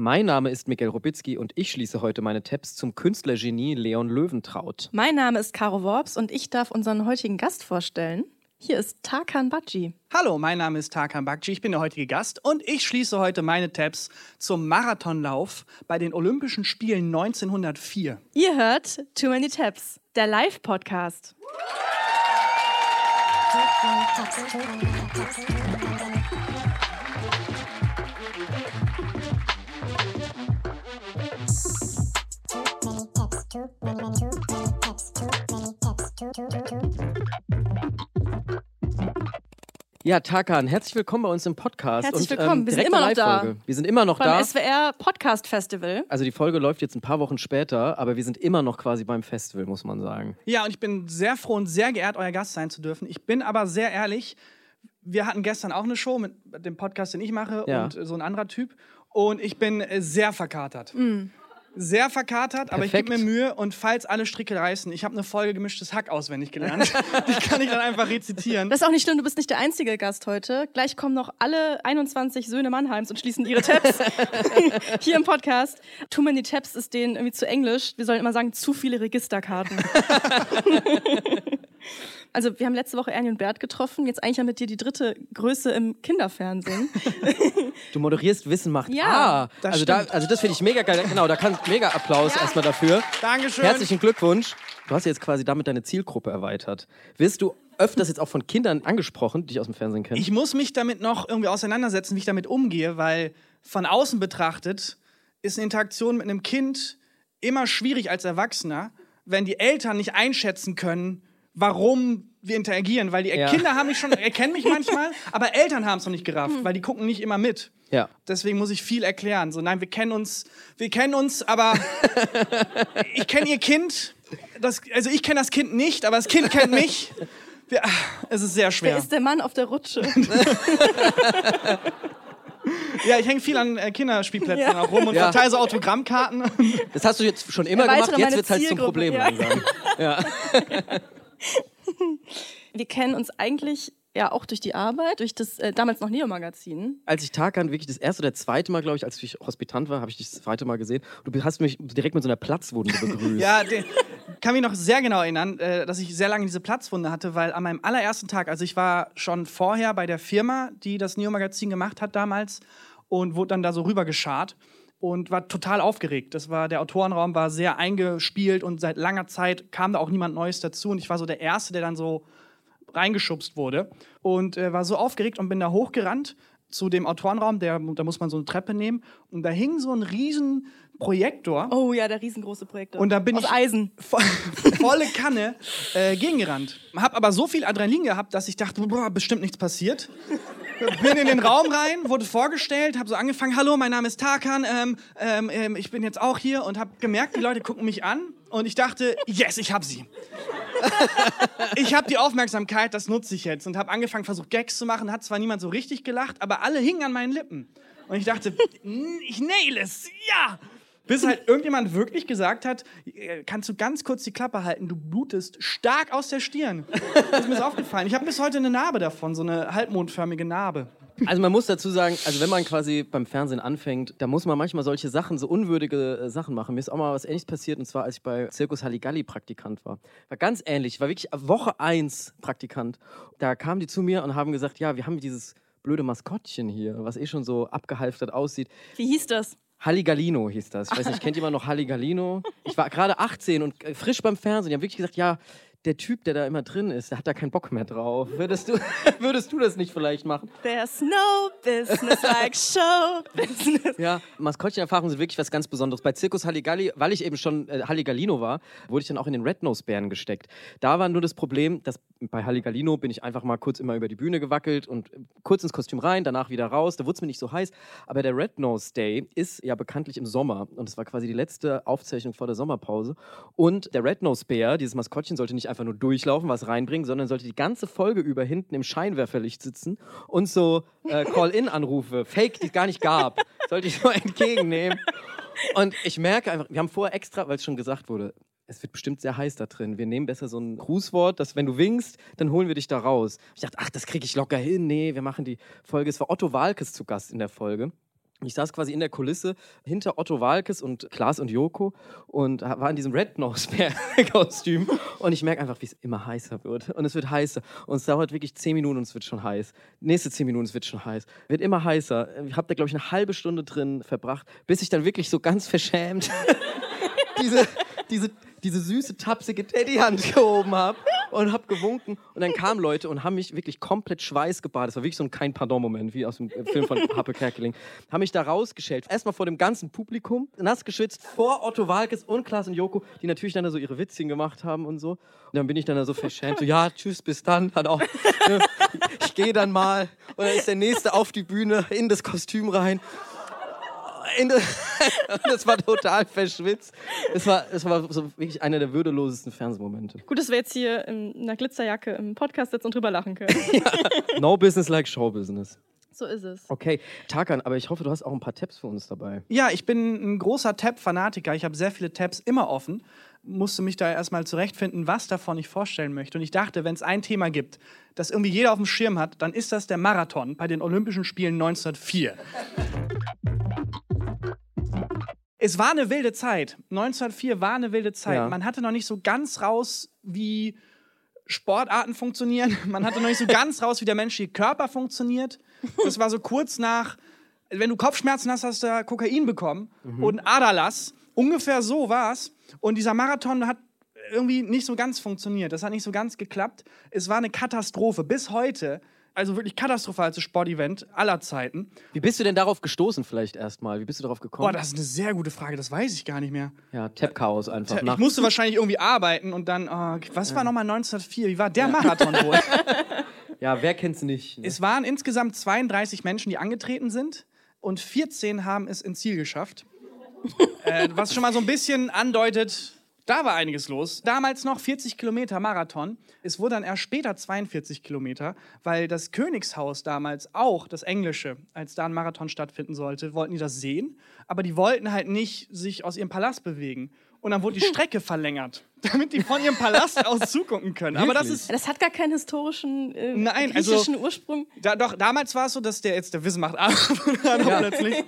Mein Name ist Miguel Robitzky und ich schließe heute meine Tabs zum Künstlergenie Leon Löwentraut. Mein Name ist Caro Worps und ich darf unseren heutigen Gast vorstellen. Hier ist Tarkan Bakci. Hallo, mein Name ist Tarkan Bakci, ich bin der heutige Gast und ich schließe heute meine Tabs zum Marathonlauf bei den Olympischen Spielen 1904. Ihr hört Too Many Tabs, der Live-Podcast. Ja, Tarkan, herzlich willkommen bei uns im Podcast. Herzlich und, willkommen. ähm, Wir sind immer noch da. Wir sind immer noch Beim da. SWR Podcast Festival. Also die Folge läuft jetzt ein paar Wochen später, aber wir sind immer noch quasi beim Festival, muss man sagen. Ja, und ich bin sehr froh und sehr geehrt, euer Gast sein zu dürfen. Ich bin aber sehr ehrlich, wir hatten gestern auch eine Show mit dem Podcast, den ich mache Ja. und so ein anderer Typ. Und ich bin äh, sehr verkatert. Sehr verkatert, aber ich Perfekt. gebe mir Mühe und falls alle Stricke reißen, ich habe eine Folge gemischtes Hack auswendig gelernt. Die kann ich dann einfach rezitieren. Das ist auch nicht schlimm, du bist nicht der einzige Gast heute. Gleich kommen noch alle 21 Söhne Mannheims und schließen ihre Tabs hier im Podcast. Too many Tabs ist denen irgendwie zu englisch. Wir sollen immer sagen, zu viele Registerkarten. Also wir haben letzte Woche Ernie und Bert getroffen. Jetzt eigentlich ja mit dir die dritte Größe im Kinderfernsehen. Du moderierst Wissen macht Ja, ah, das also, da, also das finde ich mega geil. Genau, da kann mega Applaus Ja. erstmal dafür. Dankeschön. Herzlichen Glückwunsch. Du hast jetzt quasi damit deine Zielgruppe erweitert. Wirst du öfters jetzt auch von Kindern angesprochen, die dich aus dem Fernsehen kennen? Ich muss mich damit noch irgendwie auseinandersetzen, wie ich damit umgehe, weil von außen betrachtet ist eine Interaktion mit einem Kind immer schwierig als Erwachsener, wenn die Eltern nicht einschätzen können, warum wir interagieren, weil die Ja. Kinder haben mich schon erkennen mich manchmal, aber Eltern haben es noch nicht gerafft, weil die gucken nicht immer mit. ja. Deswegen muss ich viel erklären. So, nein, wir kennen uns, wir kennen uns, aber ich kenne ihr Kind. Das, also ich kenne das Kind nicht, aber das Kind kennt mich. Wir, ah, es ist sehr schwer. Wer ist der Mann auf der Rutsche? Ja, ich hänge viel an äh, Kinderspielplätzen Ja. auch rum und Ja. verteile so Autogrammkarten. Das hast du jetzt schon immer Erweitere gemacht, jetzt wird es halt zum Problem ja. langsam. Ja. Wir kennen uns eigentlich ja auch durch die Arbeit, durch das äh, damals noch Neo-Magazin. Als ich Tarkan wirklich das erste oder zweite Mal, glaube ich, als ich Hospitant war, habe ich dich das zweite Mal gesehen. Du hast mich direkt mit so einer Platzwunde begrüßt. ja, den, kann mich noch sehr genau erinnern, äh, dass ich sehr lange diese Platzwunde hatte, weil an meinem allerersten Tag, also ich war schon vorher bei der Firma, die das Neo-Magazin gemacht hat damals und wurde dann da so rübergeschart und war total aufgeregt. Das war, der Autorenraum war sehr eingespielt und seit langer Zeit kam da auch niemand Neues dazu und ich war so der Erste, der dann so reingeschubst wurde und äh, war so aufgeregt und bin da hochgerannt zu dem Autorenraum, der, da muss man so eine Treppe nehmen und da hing so ein riesen Projektor Oh ja, der riesengroße Projektor. und da bin Aus ich Eisen. vo volle Kanne äh, gegengerannt. Hab aber so viel Adrenalin gehabt, dass ich dachte, boah, bestimmt nichts passiert. Bin in den Raum rein, wurde vorgestellt, habe so angefangen, hallo, mein Name ist Tarkan, ähm, ähm, ähm, ich bin jetzt auch hier und habe gemerkt, die Leute gucken mich an und ich dachte, yes, ich hab sie. ich habe die Aufmerksamkeit, das nutze ich jetzt und habe angefangen, versucht Gags zu machen, hat zwar niemand so richtig gelacht, aber alle hingen an meinen Lippen. Und ich dachte, ich nail es, ja! Bis halt irgendjemand wirklich gesagt hat, äh, kannst du ganz kurz die Klappe halten, du blutest stark aus der Stirn. Das ist mir so aufgefallen. Ich habe bis heute eine Narbe davon, so eine halbmondförmige Narbe. Also man muss dazu sagen, also wenn man quasi beim Fernsehen anfängt, da muss man manchmal solche Sachen, so unwürdige äh, Sachen machen. Mir ist auch mal was ähnliches passiert, und zwar als ich bei Circus Halligalli Praktikant war. War ganz ähnlich, ich war wirklich Woche 1 Praktikant. Da kamen die zu mir und haben gesagt, ja, wir haben dieses blöde Maskottchen hier, was eh schon so abgehalftert aussieht. Wie hieß das? Halligalino hieß das. Ich weiß nicht, kennt jemand noch Halligalino? Ich war gerade 18 und äh, frisch beim Fernsehen. Die haben wirklich gesagt, ja, der Typ, der da immer drin ist, der hat da keinen Bock mehr drauf. Würdest du, würdest du das nicht vielleicht machen? There's no business like show business. Ja, Maskottchenerfahrungen sind wirklich was ganz Besonderes. Bei Circus Halligalli, weil ich eben schon äh, Halligallino war, wurde ich dann auch in den Red Nose Bären gesteckt. Da war nur das Problem, dass bei Halligallino bin ich einfach mal kurz immer über die Bühne gewackelt und äh, kurz ins Kostüm rein, danach wieder raus. Da wurde es mir nicht so heiß. Aber der Red Nose Day ist ja bekanntlich im Sommer und es war quasi die letzte Aufzeichnung vor der Sommerpause. Und der Red Nose Bär, dieses Maskottchen, sollte nicht einfach nur durchlaufen, was reinbringen, sondern sollte die ganze Folge über hinten im Scheinwerferlicht sitzen und so äh, Call-In-Anrufe, Fake, die es gar nicht gab, sollte ich so entgegennehmen. Und ich merke einfach, wir haben vorher extra, weil es schon gesagt wurde, es wird bestimmt sehr heiß da drin. Wir nehmen besser so ein Grußwort, dass wenn du winkst, dann holen wir dich da raus. Ich dachte, ach, das kriege ich locker hin. Nee, wir machen die Folge. Es war Otto Walkes zu Gast in der Folge. Ich saß quasi in der Kulisse hinter Otto Walkes und Klaas und Joko und war in diesem Red Nose Kostüm und ich merke einfach, wie es immer heißer wird und es wird heißer und es dauert wirklich zehn Minuten und es wird schon heiß. Nächste zehn Minuten, es wird schon heiß. Wird immer heißer. Ich habe da glaube ich eine halbe Stunde drin verbracht, bis ich dann wirklich so ganz verschämt diese, diese, diese süße, tapsige Teddyhand gehoben habe und habe gewunken. Und dann kamen Leute und haben mich wirklich komplett schweißgebadet. Das war wirklich so ein kein Pardon-Moment, wie aus dem Film von Happe Kerkeling. Haben mich da rausgeschält. Erstmal vor dem ganzen Publikum, nass geschwitzt, vor Otto Walkes und Klaas und Joko, die natürlich dann da so ihre Witzchen gemacht haben und so. Und dann bin ich dann da so verschämt. So, ja, tschüss, bis dann. Hat auch, ne, ich gehe dann mal. Und dann ist der Nächste auf die Bühne, in das Kostüm rein. das war total verschwitzt. Es war, es war so wirklich einer der würdelosesten Fernsehmomente. Gut, dass wir jetzt hier in einer Glitzerjacke im Podcast sitzen und drüber lachen können. ja. No business like show business. So ist es. Okay, Tarkan, aber ich hoffe, du hast auch ein paar Tabs für uns dabei. Ja, ich bin ein großer Tab-Fanatiker. Ich habe sehr viele Tabs immer offen. Musste mich da erstmal zurechtfinden, was davon ich vorstellen möchte. Und ich dachte, wenn es ein Thema gibt, das irgendwie jeder auf dem Schirm hat, dann ist das der Marathon bei den Olympischen Spielen 1904. Es war eine wilde Zeit. 1904 war eine wilde Zeit. Ja. Man hatte noch nicht so ganz raus, wie Sportarten funktionieren. Man hatte noch nicht so ganz raus, wie der menschliche Körper funktioniert. Das war so kurz nach, wenn du Kopfschmerzen hast, hast du Kokain bekommen mhm. und Aderlass. Ungefähr so war es. Und dieser Marathon hat irgendwie nicht so ganz funktioniert. Das hat nicht so ganz geklappt. Es war eine Katastrophe. Bis heute also wirklich katastrophalste Sportevent aller Zeiten. Wie bist du denn darauf gestoßen vielleicht erstmal? Wie bist du darauf gekommen? Boah, das ist eine sehr gute Frage, das weiß ich gar nicht mehr. Ja, Tap-Chaos einfach. Ich musste wahrscheinlich irgendwie arbeiten und dann, oh, was war nochmal 1904? Wie war der ja. Marathon wohl? ja, wer kennt's nicht? Ne? Es waren insgesamt 32 Menschen, die angetreten sind und 14 haben es ins Ziel geschafft. äh, was schon mal so ein bisschen andeutet, da war einiges los. Damals noch 40 Kilometer Marathon. Es wurde dann erst später 42 Kilometer, weil das Königshaus damals auch, das Englische, als da ein Marathon stattfinden sollte, wollten die das sehen. Aber die wollten halt nicht sich aus ihrem Palast bewegen und dann wurde die Strecke verlängert, damit die von ihrem Palast aus zugucken können. Aber das ist. Das hat gar keinen historischen äh, Nein, also, Ursprung. Da, doch, damals war es so, dass der jetzt der Wissen macht ja. plötzlich.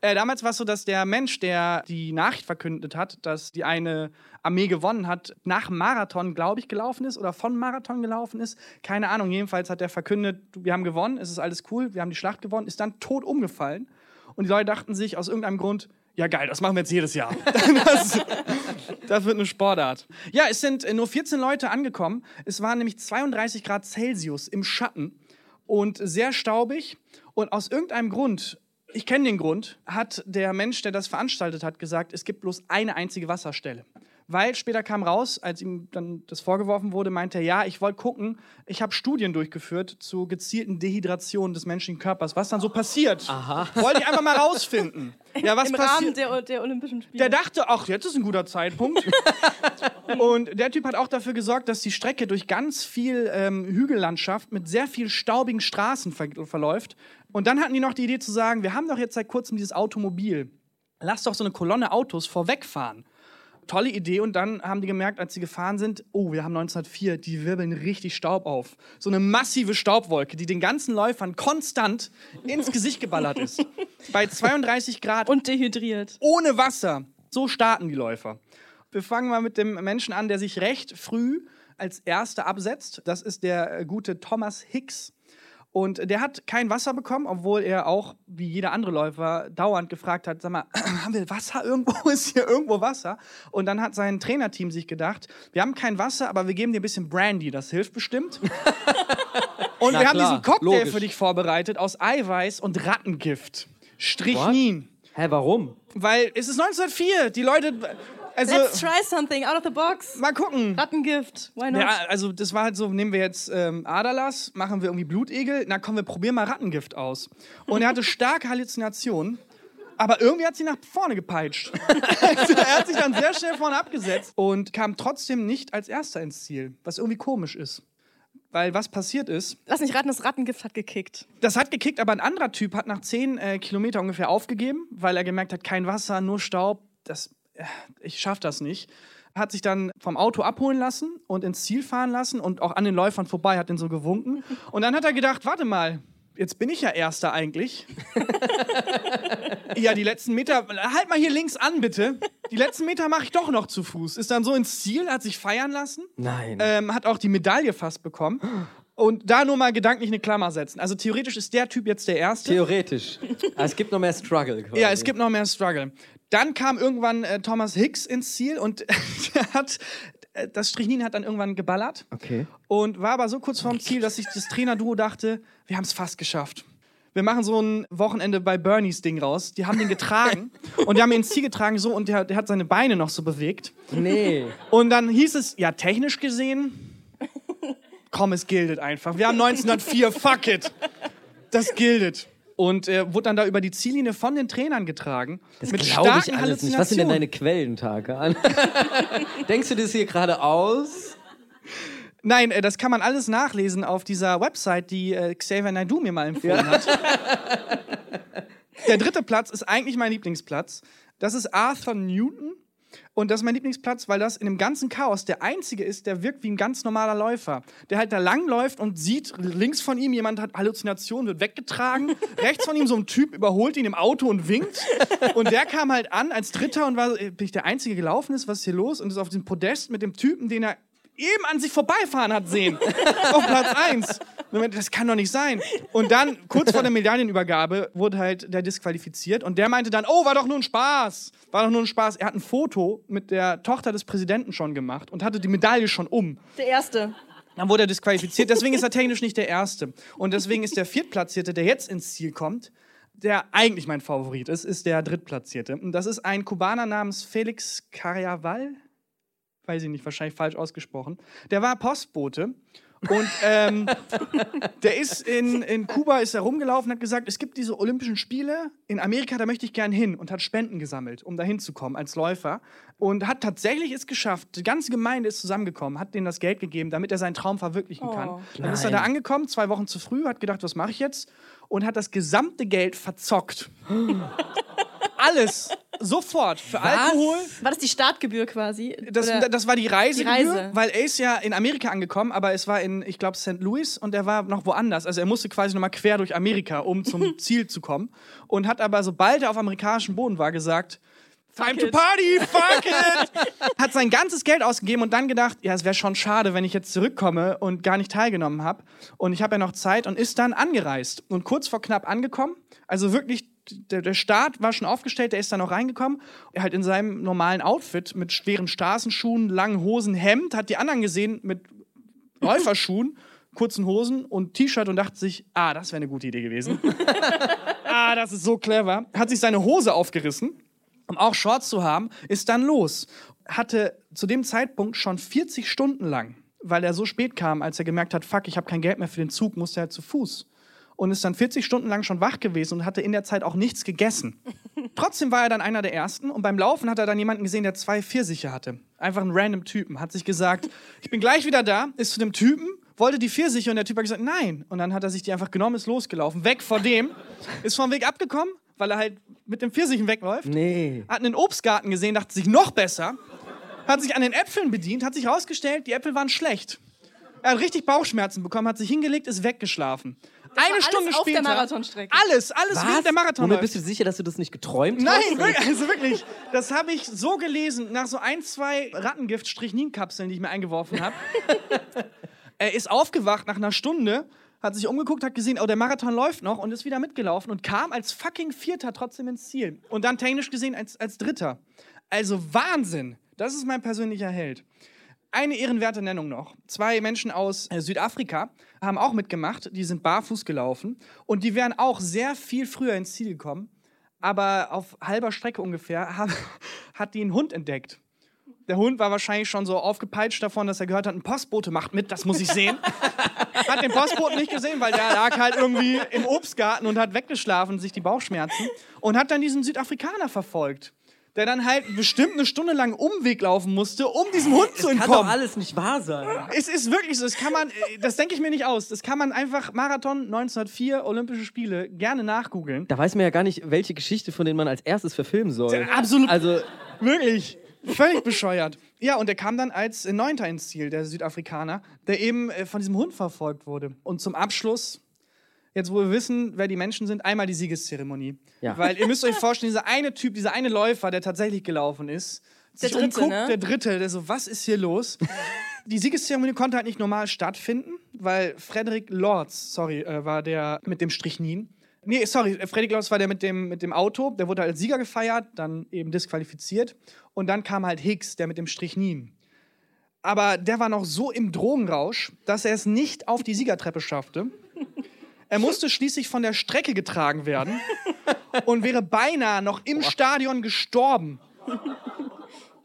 Äh, damals war es so, dass der Mensch, der die Nachricht verkündet hat, dass die eine Armee gewonnen hat, nach Marathon, glaube ich, gelaufen ist oder von Marathon gelaufen ist. Keine Ahnung. Jedenfalls hat er verkündet, wir haben gewonnen, es ist alles cool, wir haben die Schlacht gewonnen, ist dann tot umgefallen. Und die Leute dachten sich aus irgendeinem Grund, ja geil, das machen wir jetzt jedes Jahr. Das, das, wird eine Sportart. Ja, es sind äh, nur 14 Leute angekommen. Es waren nämlich 32 Grad Celsius im Schatten und sehr staubig. Und aus irgendeinem Grund, ich kenne den Grund, hat der Mensch, der das veranstaltet hat, gesagt, es gibt bloß eine einzige Wasserstelle weil später kam raus, als ihm dann das vorgeworfen wurde, meinte er, ja, ich wollte gucken, ich habe Studien durchgeführt zu gezielten Dehydrationen des menschlichen Körpers, was dann so passiert. Aha. Wollte ich einfach mal rausfinden. Ja, was Im Rahmen der, der, Olympischen Spiele. Der dachte, ach, jetzt ist ein guter Zeitpunkt. und der Typ hat auch dafür gesorgt, dass die Strecke durch ganz viel ähm, Hügellandschaft mit sehr viel staubigen Straßen ver verläuft. Und dann hatten die noch die Idee zu sagen, wir haben doch jetzt seit kurzem dieses Automobil. Lass doch so eine Kolonne Autos vorwegfahren tolle Idee. Und dann haben die gemerkt, als sie gefahren sind, oh, wir haben 1904, die wirbeln richtig Staub auf. So eine massive Staubwolke, die den ganzen Läufern konstant ins Gesicht geballert ist. Bei 32 Grad. Und dehydriert. Ohne Wasser. So starten die Läufer. Wir fangen mal mit dem Menschen an, der sich recht früh als Erster absetzt. Das ist der gute Thomas Hicks. Und der hat kein Wasser bekommen, obwohl er auch, wie jeder andere Läufer, dauernd gefragt hat: Sag mal, haben wir Wasser irgendwo? Ist hier irgendwo Wasser? Und dann hat sein Trainerteam sich gedacht: Wir haben kein Wasser, aber wir geben dir ein bisschen Brandy, das hilft bestimmt. und Na wir klar, haben diesen Cocktail logisch. für dich vorbereitet aus Eiweiß und Rattengift. Strychnin. Hä, warum? Weil es ist 1904. Die Leute also, Let's try something out of the box. Mal gucken. Rattengift. Why not? Ja, also das war halt so, nehmen wir jetzt ähm, Aderlass, machen wir irgendwie Blutegel, na komm, wir probieren mal Rattengift aus. Und er hatte starke Halluzinationen. Aber irgendwie hat sie nach vorne gepeitscht. also, er hat sich dann sehr schnell vorne abgesetzt und kam trotzdem nicht als Erster ins Ziel, was irgendwie komisch ist. Weil was passiert ist. Lass nicht raten, das Rattengift hat gekickt. Das hat gekickt, aber ein anderer Typ hat nach zehn äh, Kilometer ungefähr aufgegeben, weil er gemerkt hat, kein Wasser, nur Staub. Das ich schaffe das nicht. Hat sich dann vom Auto abholen lassen und ins Ziel fahren lassen und auch an den Läufern vorbei, hat den so gewunken. Und dann hat er gedacht, warte mal, jetzt bin ich ja Erster eigentlich. Ja, die letzten Meter, halt mal hier links an, bitte. Die letzten Meter mache ich doch noch zu Fuß. Ist dann so ins Ziel, hat sich feiern lassen. Nein. Ähm, hat auch die Medaille fast bekommen. Und da nur mal gedanklich eine Klammer setzen. Also theoretisch ist der Typ jetzt der Erste. Theoretisch. Aber es gibt noch mehr Struggle. Quasi. Ja, es gibt noch mehr Struggle. Dann kam irgendwann äh, Thomas Hicks ins Ziel und der hat, äh, das Strichnin hat dann irgendwann geballert Okay. und war aber so kurz vorm Ziel, dass sich das Trainerduo dachte, wir haben es fast geschafft. Wir machen so ein Wochenende bei Bernies Ding raus. Die haben den getragen und die haben ihn ins Ziel getragen so und der, der hat seine Beine noch so bewegt. Nee. Und dann hieß es, ja, technisch gesehen, komm, es gildet einfach. Wir haben 1904, fuck it. Das gildet. Und äh, wurde dann da über die Ziellinie von den Trainern getragen. Das mit glaube ich alles nicht. Was sind denn deine Quellen, Tarkan? Denkst du das hier gerade aus? Nein, äh, das kann man alles nachlesen auf dieser Website, die äh, Xavier Naidoo mir mal empfohlen hat. Der dritte Platz ist eigentlich mein Lieblingsplatz. Das ist Arthur Newton. Und das ist mein Lieblingsplatz, weil das in dem ganzen Chaos der einzige ist, der wirkt wie ein ganz normaler Läufer. Der halt da langläuft und sieht, links von ihm jemand hat Halluzinationen, wird weggetragen. rechts von ihm so ein Typ überholt ihn im Auto und winkt. Und der kam halt an als Dritter und war, äh, bin ich der Einzige gelaufen ist, was ist hier los? Und ist auf diesem Podest mit dem Typen, den er eben an sich vorbeifahren hat sehen. auf Platz 1. Das kann doch nicht sein. Und dann, kurz vor der Medaillenübergabe, wurde halt der disqualifiziert. Und der meinte dann, oh, war doch nur ein Spaß. War doch nur ein Spaß. Er hat ein Foto mit der Tochter des Präsidenten schon gemacht und hatte die Medaille schon um. Der Erste. Dann wurde er disqualifiziert. Deswegen ist er technisch nicht der Erste. Und deswegen ist der Viertplatzierte, der jetzt ins Ziel kommt, der eigentlich mein Favorit ist, ist der Drittplatzierte. Und das ist ein Kubaner namens Felix Carriaval. Weiß ich nicht, wahrscheinlich falsch ausgesprochen. Der war Postbote. Und ähm, der ist in, in Kuba ist er rumgelaufen, hat gesagt, es gibt diese Olympischen Spiele in Amerika, da möchte ich gern hin und hat Spenden gesammelt, um da hinzukommen als Läufer. Und hat tatsächlich es geschafft. Die ganze Gemeinde ist zusammengekommen, hat denen das Geld gegeben, damit er seinen Traum verwirklichen Oh. kann. Dann ist er da Nein. angekommen, zwei Wochen zu früh, hat gedacht, was mache ich jetzt? Und hat das gesamte Geld verzockt. Alles. Sofort. Für Alkohol. War das die Startgebühr quasi? Das, Oder- das war die Reisegebühr, Die Reise. weil er ist ja in Amerika angekommen, aber es war in, ich glaube, St. Louis und er war noch woanders. Also er musste quasi nochmal quer durch Amerika, um zum Ziel zu kommen. Und hat aber, sobald er auf amerikanischem Boden war, gesagt, Time to party, fuck it! Hat sein ganzes Geld ausgegeben und dann gedacht, ja, es wäre schon schade, wenn ich jetzt zurückkomme und gar nicht teilgenommen habe. Und ich habe ja noch Zeit und ist dann angereist. Und kurz vor knapp angekommen, also wirklich, der, der Start war schon aufgestellt, der ist dann noch reingekommen. Er halt in seinem normalen Outfit mit schweren Straßenschuhen, langen Hosen, Hemd, hat die anderen gesehen mit Läuferschuhen, kurzen Hosen und T-Shirt und dachte sich, ah, das wäre eine gute Idee gewesen. ah, das ist so clever. Hat sich seine Hose aufgerissen um auch Shorts zu haben, ist dann los. Hatte zu dem Zeitpunkt schon 40 Stunden lang, weil er so spät kam, als er gemerkt hat, fuck, ich habe kein Geld mehr für den Zug, musste er zu Fuß. Und ist dann 40 Stunden lang schon wach gewesen und hatte in der Zeit auch nichts gegessen. Trotzdem war er dann einer der Ersten und beim Laufen hat er dann jemanden gesehen, der zwei Pfirsiche hatte. Einfach ein random Typen. Hat sich gesagt, ich bin gleich wieder da, ist zu dem Typen, wollte die Pfirsiche und der Typ hat gesagt, nein. Und dann hat er sich die einfach genommen, ist losgelaufen, weg vor dem, ist vom Weg abgekommen, weil er halt mit den Pfirsichen wegläuft Nee. hat einen Obstgarten gesehen, dachte sich noch besser, hat sich an den Äpfeln bedient, hat sich herausgestellt, die Äpfel waren schlecht. Er hat richtig Bauchschmerzen bekommen, hat sich hingelegt, ist weggeschlafen. War Eine alles Stunde auf der später. Marathonstrecke. Alles, alles während der Marathon. Moment, bist du sicher, dass du das nicht geträumt Nein, hast? wirklich, also wirklich. Das habe ich so gelesen, nach so ein, zwei Rattengift-Strychnin-Kapseln, die ich mir eingeworfen habe. er ist aufgewacht nach einer Stunde, hat sich umgeguckt, hat gesehen, oh, der Marathon läuft noch und ist wieder mitgelaufen und kam als fucking Vierter trotzdem ins Ziel. Und dann technisch gesehen als, als Dritter. Also Wahnsinn. Das ist mein persönlicher Held. Eine ehrenwerte Nennung noch. Zwei Menschen aus äh, Südafrika haben auch mitgemacht. Die sind barfuß gelaufen und die wären auch sehr viel früher ins Ziel gekommen. Aber auf halber Strecke ungefähr haben, hat die einen Hund entdeckt. Der Hund war wahrscheinlich schon so aufgepeitscht davon, dass er gehört hat, ein Postbote macht mit, das muss ich sehen. hat den Postboten nicht gesehen, weil der lag halt irgendwie im Obstgarten und hat weggeschlafen, sich die Bauchschmerzen. Und hat dann diesen Südafrikaner verfolgt, der dann halt bestimmt eine Stunde lang Umweg laufen musste, um diesem Hund zu Kann doch entkommen. alles nicht wahr sein. Es ist wirklich so, das kann man, äh, das denke ich mir nicht aus. Das kann man einfach Marathon 1904 Olympische Spiele gerne nachgoogeln. Da weiß man ja gar nicht, welche Geschichte von denen man als erstes verfilmen soll. Absolut. Also, Wirklich. Völlig bescheuert. Ja, und der kam dann als Neunter ins Ziel, der Südafrikaner, der eben äh, von diesem Hund verfolgt wurde. Und zum Abschluss, jetzt wo wir wissen, wer die Menschen sind, einmal die Siegeszeremonie. Ja. Weil ihr müsst euch vorstellen, dieser eine Typ, dieser eine Läufer, der tatsächlich gelaufen ist, Der sich Dritte, umguckt, ne? der Dritte, der so, was ist hier los? die Siegeszeremonie konnte halt nicht normal stattfinden, weil Frederick Lords, sorry, äh, war der mit dem Strichnin. Nee, sorry, äh, Frederick Lords war der mit dem, mit dem Auto, der wurde halt als Sieger gefeiert, dann eben disqualifiziert. Und dann kam halt Hicks, der mit dem Strichnin. Aber der war noch so im Drogenrausch, dass er es nicht auf die Siegertreppe schaffte. Er musste schließlich von der Strecke getragen werden und wäre beinahe noch im Stadion gestorben.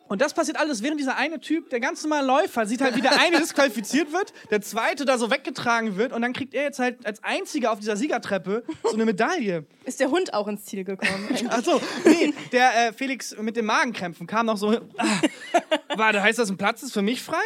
Und das passiert alles, während dieser eine Typ, der ganz normale Läufer, sieht halt, wie der eine disqualifiziert wird, der zweite da so weggetragen wird und dann kriegt er jetzt halt als einziger auf dieser Siegertreppe so eine Medaille. Ist der Hund auch ins Ziel gekommen? Achso, nee, der äh, Felix mit den Magenkrämpfen kam noch so. Ah, warte, heißt das, ein Platz ist für mich frei?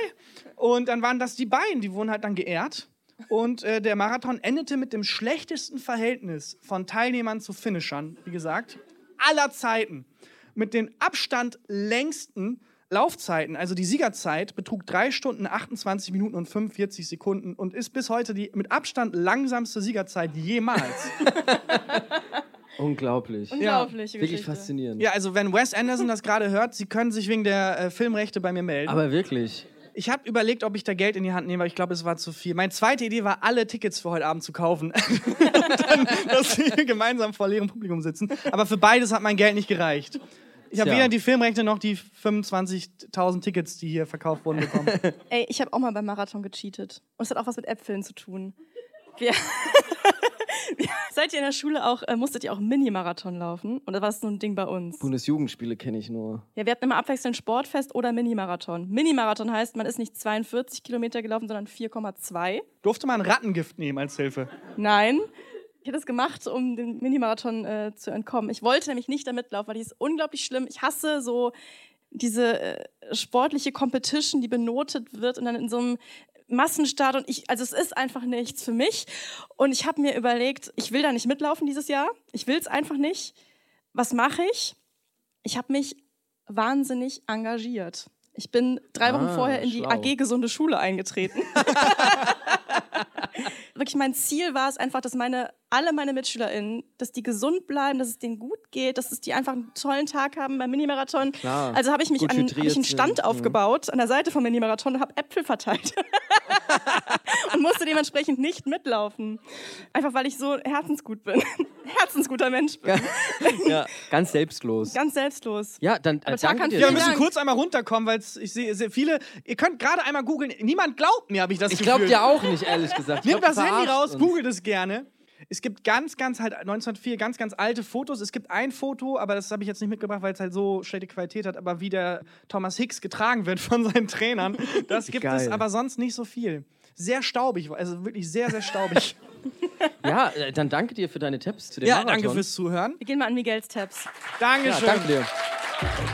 Und dann waren das die beiden, die wurden halt dann geehrt. Und äh, der Marathon endete mit dem schlechtesten Verhältnis von Teilnehmern zu Finishern, wie gesagt, aller Zeiten. Mit den Abstand längsten Laufzeiten, also die Siegerzeit, betrug 3 Stunden, 28 Minuten und 45 Sekunden und ist bis heute die mit Abstand langsamste Siegerzeit jemals. Unglaublich. Unglaubliche Wirklich faszinierend. Ja, also wenn Wes Anderson das gerade hört, Sie können sich wegen der äh, Filmrechte bei mir melden. Aber wirklich. Ich habe überlegt, ob ich da Geld in die Hand nehme, aber ich glaube, es war zu viel. Meine zweite Idee war, alle Tickets für heute Abend zu kaufen. Und dann, dass wir gemeinsam vor leerem Publikum sitzen. Aber für beides hat mein Geld nicht gereicht. Ich habe weder die Filmrechte noch die 25.000 Tickets, die hier verkauft wurden, bekommen. Ey, ich habe auch mal beim Marathon gecheatet. Und es hat auch was mit Äpfeln zu tun. Wir- Seid ihr in der Schule auch, äh, musstet ihr auch Mini-Marathon laufen? Oder war es so ein Ding bei uns? Bundesjugendspiele kenne ich nur. Ja, wir hatten immer abwechselnd Sportfest oder Mini-Marathon. Mini-Marathon heißt, man ist nicht 42 Kilometer gelaufen, sondern 4,2. Durfte man Rattengift nehmen als Hilfe? Nein. Ich hätte es gemacht, um dem Minimarathon äh, zu entkommen. Ich wollte nämlich nicht damit laufen, weil die ist unglaublich schlimm. Ich hasse so diese äh, sportliche Competition, die benotet wird und dann in so einem Massenstart und ich, also es ist einfach nichts für mich. Und ich habe mir überlegt, ich will da nicht mitlaufen dieses Jahr. Ich will es einfach nicht. Was mache ich? Ich habe mich wahnsinnig engagiert. Ich bin drei Wochen Ah, vorher in die schlau. AG Gesunde Schule eingetreten. wirklich mein Ziel war es einfach, dass meine alle meine MitschülerInnen, dass die gesund bleiben, dass es denen gut geht, dass es die einfach einen tollen Tag haben beim Minimarathon. Klar, Also habe ich mich an, hab ich einen Stand sind. Mhm. aufgebaut an der Seite vom Minimarathon und habe Äpfel verteilt. und musste dementsprechend nicht mitlaufen. Einfach weil ich so herzensgut bin. Herzensguter Mensch bin. Ja, ganz selbstlos. Ganz selbstlos. Ja, dann äh, Tarkan, dir. Ja, wir müssen Dank. kurz einmal runterkommen, weil ich sehe sehr viele. Ihr könnt gerade einmal googeln. Niemand glaubt mir, habe ich das Ich Gefühl. glaube dir auch nicht, ehrlich gesagt. Ich Nehmt glaub, das Handy raus, uns. googelt es gerne. Es gibt ganz, ganz halt 1904 ganz, ganz alte Fotos. Es gibt ein Foto, aber das habe ich jetzt nicht mitgebracht, weil es halt so schlechte Qualität hat. Aber wie der Thomas Hicks getragen wird von seinen Trainern, das gibt es Geil. aber sonst nicht so viel. Sehr staubig, also wirklich sehr, sehr staubig. Ja, äh, dann danke dir für deine Tipps zu dem ja, Marathon. danke fürs Zuhören. Wir gehen mal an Miguels. Ja, Dankeschön. danke dir.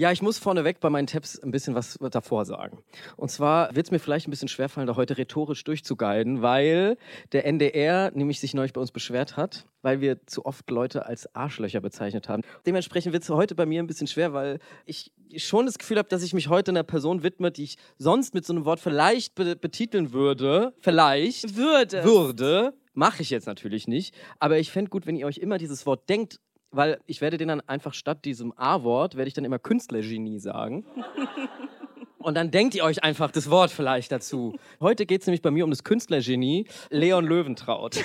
Ja, ich muss vorneweg bei meinen Tabs ein bisschen was davor sagen. Und zwar wird es mir vielleicht ein bisschen schwerfallen, da heute rhetorisch durchzuguiden, weil der NDR nämlich sich neulich bei uns beschwert hat, weil wir zu oft Leute als Arschlöcher bezeichnet haben. Dementsprechend wird es heute bei mir ein bisschen schwer, weil ich schon das Gefühl habe, dass ich mich heute einer Person widme, die ich sonst mit so einem Wort vielleicht be betiteln würde. Vielleicht Würde. würde. Mache ich jetzt natürlich nicht. Aber ich fände gut, wenn ihr euch immer dieses Wort denkt, weil ich werde den dann einfach statt diesem A-Wort, werde ich dann immer Künstlergenie sagen. Und dann denkt ihr euch einfach das Wort vielleicht dazu. Heute geht es nämlich bei mir um das Künstlergenie Leon Löwentraut.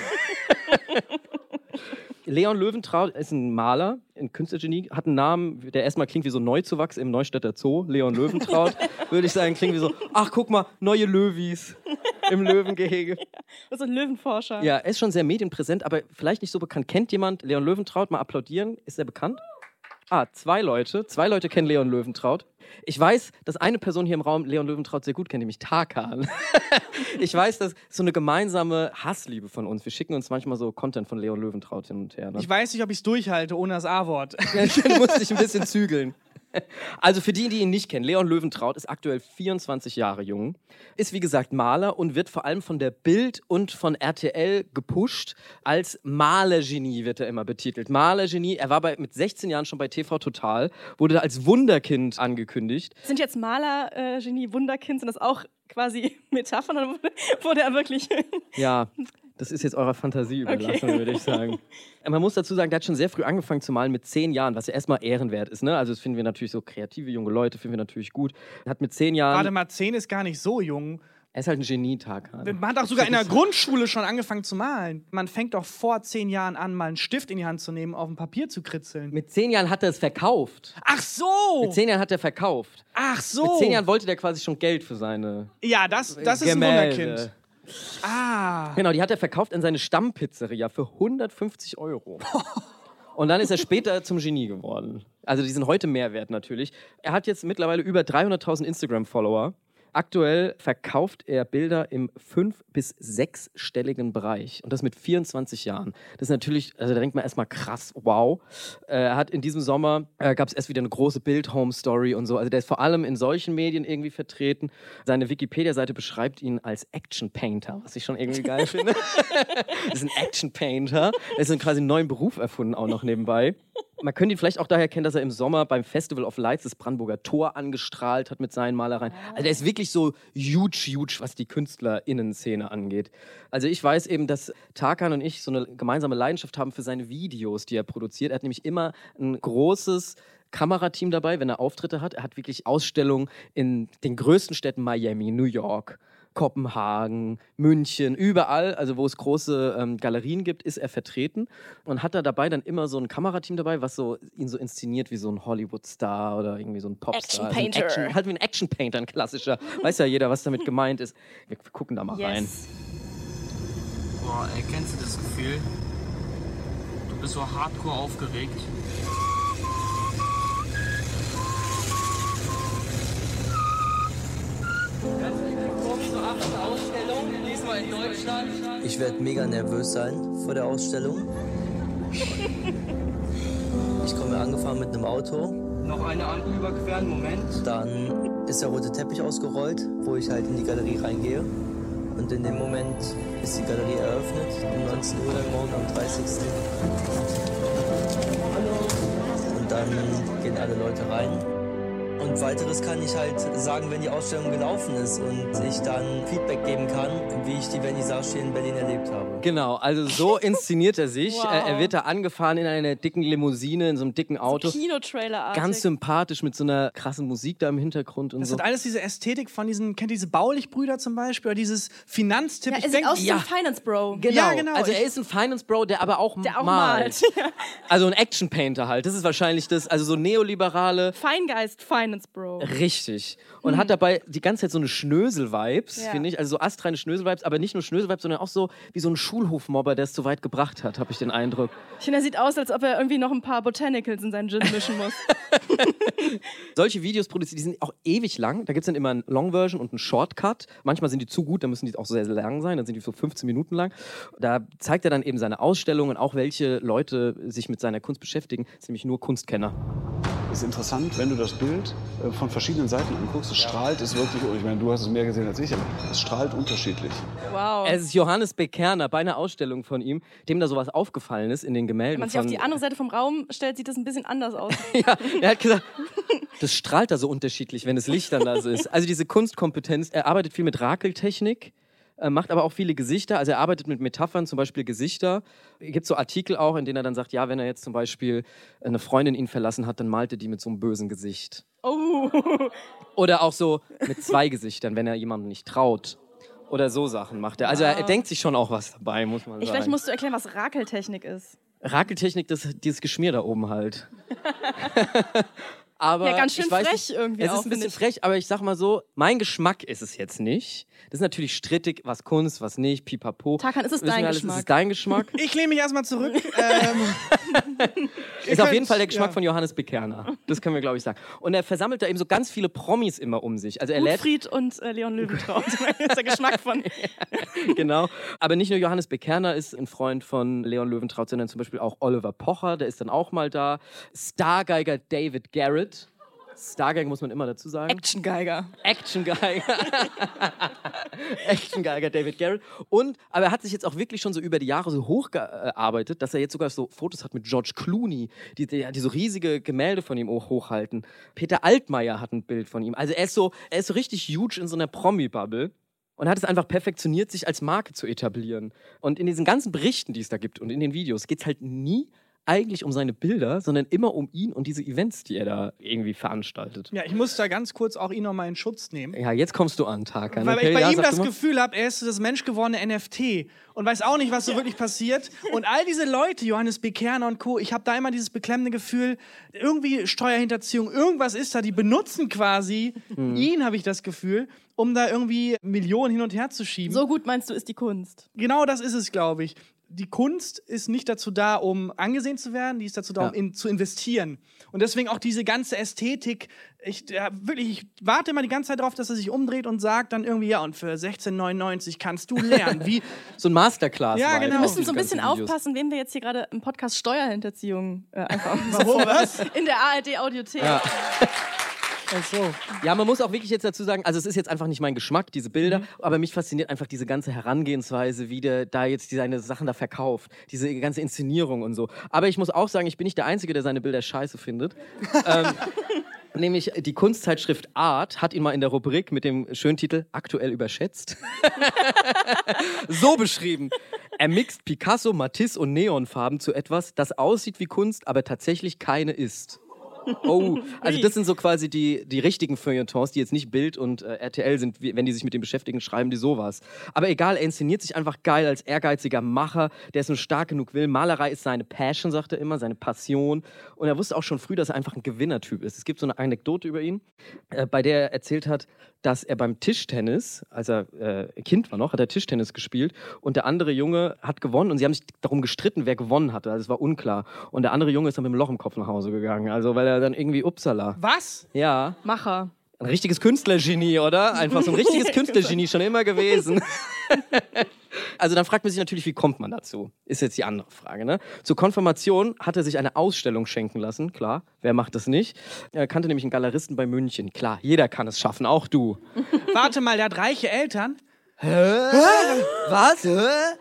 Leon Löwentraut ist ein Maler, ein Künstlergenie, hat einen Namen, der erstmal klingt wie so Neuzuwachs im Neustädter Zoo. Leon Löwentraut, würde ich sagen, klingt wie so, ach guck mal, neue Löwis im Löwengehege. Das ist ein Löwenforscher. Ja, er ist schon sehr medienpräsent, aber vielleicht nicht so bekannt. Kennt jemand Leon Löwentraut? Mal applaudieren. Ist er bekannt? Ah, zwei Leute. Zwei Leute kennen Leon Löwentraut. Ich weiß, dass eine Person hier im Raum Leon Löwentraut sehr gut kennt, nämlich Tarkan. ich weiß, das ist so eine gemeinsame Hassliebe von uns. Wir schicken uns manchmal so Content von Leon Löwentraut hin und her. Ne? Ich weiß nicht, ob ich es durchhalte ohne das A-Wort. Dann musste ich ein bisschen zügeln. Also für die, die ihn nicht kennen, Leon Löwentraut ist aktuell 24 Jahre jung, ist wie gesagt Maler und wird vor allem von der Bild und von RTL gepusht. Als Malergenie wird er immer betitelt. Malergenie, er war bei, mit 16 Jahren schon bei TV Total, wurde als Wunderkind angekündigt. Sind jetzt Maler, äh, Genie, Wunderkind, sind das auch quasi Metaphern oder wurde er wirklich. Ja, das ist jetzt eurer Fantasie überlassen, okay. würde ich sagen. Man muss dazu sagen, der hat schon sehr früh angefangen zu malen, mit zehn Jahren, was ja erstmal ehrenwert ist. Ne? Also, das finden wir natürlich so kreative junge Leute, finden wir natürlich gut. Hat mit zehn Jahren. Warte mal, zehn ist gar nicht so jung. Er ist halt ein Genietag. Man hat auch sogar in der Grundschule schon angefangen zu malen. Man fängt doch vor zehn Jahren an, mal einen Stift in die Hand zu nehmen, auf dem Papier zu kritzeln. Mit zehn Jahren hat er es verkauft. Ach so! Mit zehn Jahren hat er verkauft. Ach so! Mit zehn Jahren wollte der quasi schon Geld für seine. Ja, das, das ist Gemälde. ein Wunderkind. Ah. Genau, die hat er verkauft in seine Stammpizzeria für 150 Euro. Und dann ist er später zum Genie geworden. Also die sind heute mehr wert natürlich. Er hat jetzt mittlerweile über 300.000 Instagram-Follower. Aktuell verkauft er Bilder im fünf- bis sechsstelligen Bereich und das mit 24 Jahren. Das ist natürlich, also da denkt man erstmal krass, wow. Äh, Er hat in diesem Sommer, äh, gab es erst wieder eine große Bild-Home-Story und so. Also der ist vor allem in solchen Medien irgendwie vertreten. Seine Wikipedia-Seite beschreibt ihn als Action-Painter, was ich schon irgendwie geil finde. das ist ein Action-Painter. Er ist quasi einen neuen Beruf erfunden, auch noch nebenbei. Man könnte ihn vielleicht auch daher kennen, dass er im Sommer beim Festival of Lights das Brandenburger Tor angestrahlt hat mit seinen Malereien. Also er ist wirklich so huge, huge, was die KünstlerInnen-Szene angeht. Also ich weiß eben, dass Tarkan und ich so eine gemeinsame Leidenschaft haben für seine Videos, die er produziert. Er hat nämlich immer ein großes Kamerateam dabei, wenn er Auftritte hat. Er hat wirklich Ausstellungen in den größten Städten Miami, New York, Kopenhagen, München, überall, also wo es große ähm, Galerien gibt, ist er vertreten und hat da dabei dann immer so ein Kamerateam dabei, was so ihn so inszeniert wie so ein Hollywood-Star oder irgendwie so ein Popstar. Also ein Action-Painter. Action, halt wie ein Action-Painter, ein klassischer. Weiß ja jeder, was damit gemeint ist. Wir gucken da mal rein. Yes. Boah, ey, kennst du das Gefühl? Du bist so hardcore aufgeregt. Diesmal in Deutschland. Ich werde mega nervös sein vor der Ausstellung. Ich komme angefahren mit einem Auto. Noch eine Ampel überqueren, Moment. Dann ist der rote Teppich ausgerollt, wo ich halt in die Galerie reingehe. Und in dem Moment ist die Galerie eröffnet, um 19 Uhr dann morgen am 30. Und dann gehen alle Leute rein. Und weiteres kann ich halt sagen, wenn die Ausstellung gelaufen ist und ich dann Feedback geben kann, wie ich die Vernissage hier in Berlin erlebt habe. Genau, also so inszeniert er sich. Wow. Er wird da angefahren in einer dicken Limousine, in so einem dicken Auto. Kinotrailer-artig. Ganz sympathisch mit so einer krassen Musik da im Hintergrund und Das so. hat alles diese Ästhetik von diesen, kennt ihr diese Baulich-Brüder zum Beispiel? Oder dieses Finanztipp? Ja, Ich er sieht denk- aus wie ja. ein Finance Bro. Genau. Ja, genau. Also er ist ein Finance Bro, der aber auch, Der auch malt. malt. Also ein Action Painter halt. Das ist wahrscheinlich das, also so neoliberale. Feingeist Finance Bro. Richtig. Und hat dabei die ganze Zeit so eine Schnösel-Vibes, Ja. finde ich. Also so astreine Schnösel-Vibes, aber nicht nur Schnösel-Vibes, sondern auch so wie so ein Schulhofmobber, der es zu weit gebracht hat, habe ich den Eindruck. Ich finde, er sieht aus, als ob er irgendwie noch ein paar Botanicals in seinen Gin mischen muss. Solche Videos produziert, die sind auch ewig lang. Da gibt es dann immer eine Long-Version und einen Shortcut. Manchmal sind die zu gut, dann müssen die auch sehr, sehr lang sein. Dann sind die so 15 Minuten lang. Da zeigt er dann eben seine Ausstellungen, auch welche Leute sich mit seiner Kunst beschäftigen. Das sind nämlich nur Kunstkenner. ist interessant, wenn du das Bild von verschiedenen Seiten anguckst. Es strahlt es wirklich, ich meine, du hast es mehr gesehen als ich, aber es strahlt unterschiedlich. Wow. Es ist Johannes Bekerner bei einer Ausstellung von ihm, dem da sowas aufgefallen ist in den Gemälden. Wenn man sich auf die andere Seite vom Raum stellt, sieht das ein bisschen anders aus. ja, er hat gesagt, das strahlt da so unterschiedlich, wenn das Licht dann da so ist. Also diese Kunstkompetenz, er arbeitet viel mit Rakeltechnik. Äh, Macht aber auch viele Gesichter, also er arbeitet mit Metaphern, zum Beispiel Gesichter. Es gibt so Artikel auch, in denen er dann sagt, ja, wenn er jetzt zum Beispiel eine Freundin ihn verlassen hat, dann malt er die mit so einem bösen Gesicht. Oh. Oder auch so mit zwei Gesichtern, wenn er jemandem nicht traut. Oder so Sachen macht er. Also er, er denkt sich schon auch was dabei, muss man Ich, sagen. vielleicht musst du erklären, was Rakeltechnik ist. Rakeltechnik, das, dieses Geschmier da oben halt. aber Ja, ganz schön ich weiß frech nicht, irgendwie Es auch, ist ein bisschen frech, aber ich sag mal so, mein Geschmack ist es jetzt nicht. Das ist natürlich strittig, was Kunst, was nicht, pipapo. Tarkan, ist es dein alles, Ist Geschmack? es dein Geschmack? Ich lehne mich erstmal zurück. ähm, ist auf jeden Fall der Geschmack ja. von Johannes Bekerner. Das können wir, glaube ich, sagen. Und er versammelt da eben so ganz viele Promis immer um sich. Also er lädt Gutfried und äh, Leon Löwentraut. das ist der Geschmack von. genau. Aber nicht nur Johannes Bekerner ist ein Freund von Leon Löwentraut, sondern zum Beispiel auch Oliver Pocher, der ist dann auch mal da. Stargeiger David Garrett. Stargang muss man immer dazu sagen. Action Geiger. Action Geiger. Action Geiger David Garrett. Und, aber er hat sich jetzt auch wirklich schon so über die Jahre so hochgearbeitet, dass er jetzt sogar so Fotos hat mit George Clooney, die, die, die so riesige Gemälde von ihm hochhalten. Peter Altmaier hat ein Bild von ihm. Also er ist so, er ist so richtig huge in so einer Promi-Bubble. Und hat es einfach perfektioniert, sich als Marke zu etablieren. Und in diesen ganzen Berichten, die es da gibt und in den Videos, geht es halt nie eigentlich um seine Bilder, sondern immer um ihn und diese Events, die er da irgendwie veranstaltet. Ja, ich muss da ganz kurz auch ihn nochmal in Schutz nehmen. Ja, jetzt kommst du an, Tarkan. Weil okay? ich bei ja, ihm das. Gefühl habe, er ist so das menschgewordene NFT und weiß auch nicht, was so wirklich passiert. Und all diese Leute, Johannes B. Kerner und Co., ich habe da immer dieses beklemmende Gefühl, irgendwie Steuerhinterziehung, irgendwas ist da, die benutzen quasi Hm. ihn, habe ich das Gefühl, um da irgendwie Millionen hin und her zu schieben. So gut meinst du, ist die Kunst. Genau das ist es, glaube ich. Die Kunst ist nicht dazu da, um angesehen zu werden, die ist dazu da, Ja. um in, zu investieren. Und deswegen auch diese ganze Ästhetik. Ich, ja, wirklich, ich warte immer die ganze Zeit darauf, dass er sich umdreht und sagt dann irgendwie, ja, und für 16,99 kannst du lernen. Wie, So ein Masterclass. Ja, genau. Wir müssen so ein bisschen aufpassen, wem wir jetzt hier gerade im Podcast Steuerhinterziehung äh, einfach warum was? in der ARD-Audiothek. Ja. Ach so. Ja, man muss auch wirklich jetzt dazu sagen, also es ist jetzt einfach nicht mein Geschmack, diese Bilder, aber mich fasziniert einfach diese ganze Herangehensweise, wie der da jetzt seine Sachen da verkauft, diese ganze Inszenierung und so. Aber ich muss auch sagen, ich bin nicht der Einzige, der seine Bilder scheiße findet. ähm, nämlich die Kunstzeitschrift Art hat ihn mal in der Rubrik mit dem schönen Titel Aktuell überschätzt so beschrieben. Er mixt Picasso, Matisse und Neonfarben zu etwas, das aussieht wie Kunst, aber tatsächlich keine ist. Oh, also das sind so quasi die, die richtigen Feuilletons, die jetzt nicht Bild und äh, RTL sind, wie, wenn die sich mit dem beschäftigen, schreiben die sowas. Aber egal, er inszeniert sich einfach geil als ehrgeiziger Macher, der es nur stark genug will. Malerei ist seine Passion, sagt er immer, seine Passion. Und er wusste auch schon früh, dass er einfach ein Gewinnertyp ist. Es gibt so eine Anekdote über ihn, äh, bei der er erzählt hat, dass er beim Tischtennis, als er äh, Kind war noch, hat er Tischtennis gespielt und der andere Junge hat gewonnen und sie haben sich darum gestritten, wer gewonnen hatte. Also es war unklar. Und der andere Junge ist dann mit dem Loch im Kopf nach Hause gegangen. Also weil er dann irgendwie upsala. Was? Ja, Macher. ein richtiges Künstlergenie, oder? Einfach so ein richtiges Künstlergenie schon immer gewesen. Also dann fragt man sich natürlich, wie kommt man dazu? Ist jetzt die andere Frage. Ne? Zur Konfirmation hat er sich eine Ausstellung schenken lassen. Klar, wer macht das nicht? Er kannte nämlich einen Galeristen bei München. Klar, jeder kann es schaffen, auch du. Warte mal, der hat reiche Eltern. Was?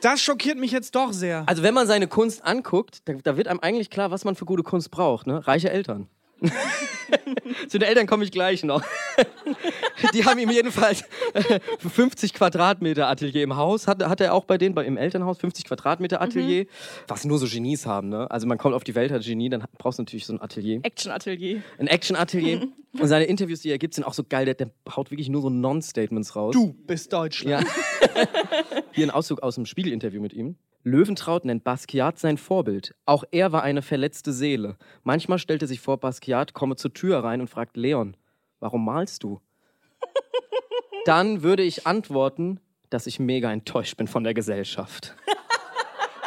Das schockiert mich jetzt doch sehr. Also wenn man seine Kunst anguckt, da, da wird einem eigentlich klar, was man für gute Kunst braucht. Ne? Reiche Eltern. Zu den Eltern komme ich gleich noch. Die haben ihm jedenfalls äh, 50 Quadratmeter Atelier im Haus. Hat, hat er auch bei denen, bei, im Elternhaus, 50 Quadratmeter Atelier. Was nur so Genies haben. Ne? Also man kommt auf die Welt als Genie, dann brauchst du natürlich so ein Atelier. Action-Atelier. Ein Action-Atelier. Und seine Interviews, die er gibt, sind auch so geil. Der, der haut wirklich nur so Non-Statements raus. Du bist Deutschland. Ja. Hier ein Auszug aus dem Spiegel-Interview mit ihm. Löwentraut nennt Basquiat sein Vorbild. Auch er war eine verletzte Seele. Manchmal stellte sich vor, Basquiat komme zur Tür rein und fragt Leon, warum malst du? Dann würde ich antworten, dass ich mega enttäuscht bin von der Gesellschaft.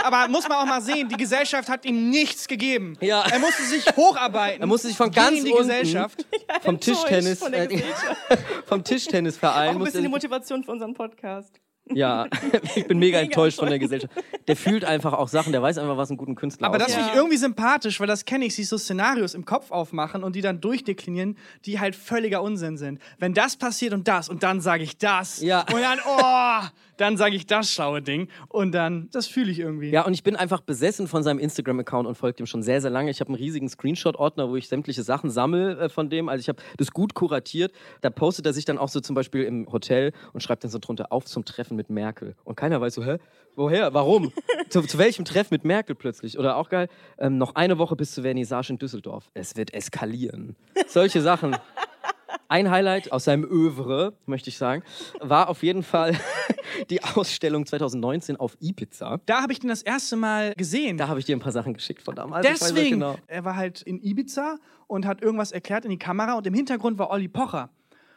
Aber muss man auch mal sehen, die Gesellschaft hat ihm nichts gegeben. Ja. Er musste sich hocharbeiten. Er musste sich von ganz die unten Gesellschaft. vom Tischtennis, von der äh, Gesellschaft. vom Tischtennisverein Auch ein musste bisschen die Motivation für unseren Podcast. Ja, ich bin mega, Mega enttäuscht von der. Gesellschaft. Der fühlt einfach auch Sachen, der weiß einfach, was einen guten Künstler Aber das finde ich irgendwie sympathisch, weil das kenne ich, sich so Szenarios im Kopf aufmachen und die dann durchdeklinieren, die halt völliger Unsinn sind. Wenn das passiert und das und dann sage ich das Ja. und dann, oh, dann sage ich das schlaue Ding und dann, das fühle ich irgendwie. Ja, und ich bin einfach besessen von seinem Instagram-Account und folge dem schon sehr, sehr lange. Ich habe einen riesigen Screenshot-Ordner, wo ich sämtliche Sachen sammle äh, von dem. Also ich habe das gut kuratiert. Da postet er sich dann auch so zum Beispiel im Hotel und schreibt dann so drunter auf zum Treffen mit Merkel. Und keiner weiß so, hä? Woher? Warum? zu, zu welchem Treffen mit Merkel plötzlich? Oder auch geil, ähm, noch eine Woche bis zur Vernissage in Düsseldorf. Es wird eskalieren. Solche Sachen. Ein Highlight aus seinem Övre, möchte ich sagen, war auf jeden Fall die Ausstellung 2019 auf Ibiza. Da habe ich den das erste Mal gesehen. Da habe ich dir ein paar Sachen geschickt von damals. Ich weiß noch Deswegen, Genau. er war halt in Ibiza und hat irgendwas erklärt in die Kamera und im Hintergrund war Olli Pocher.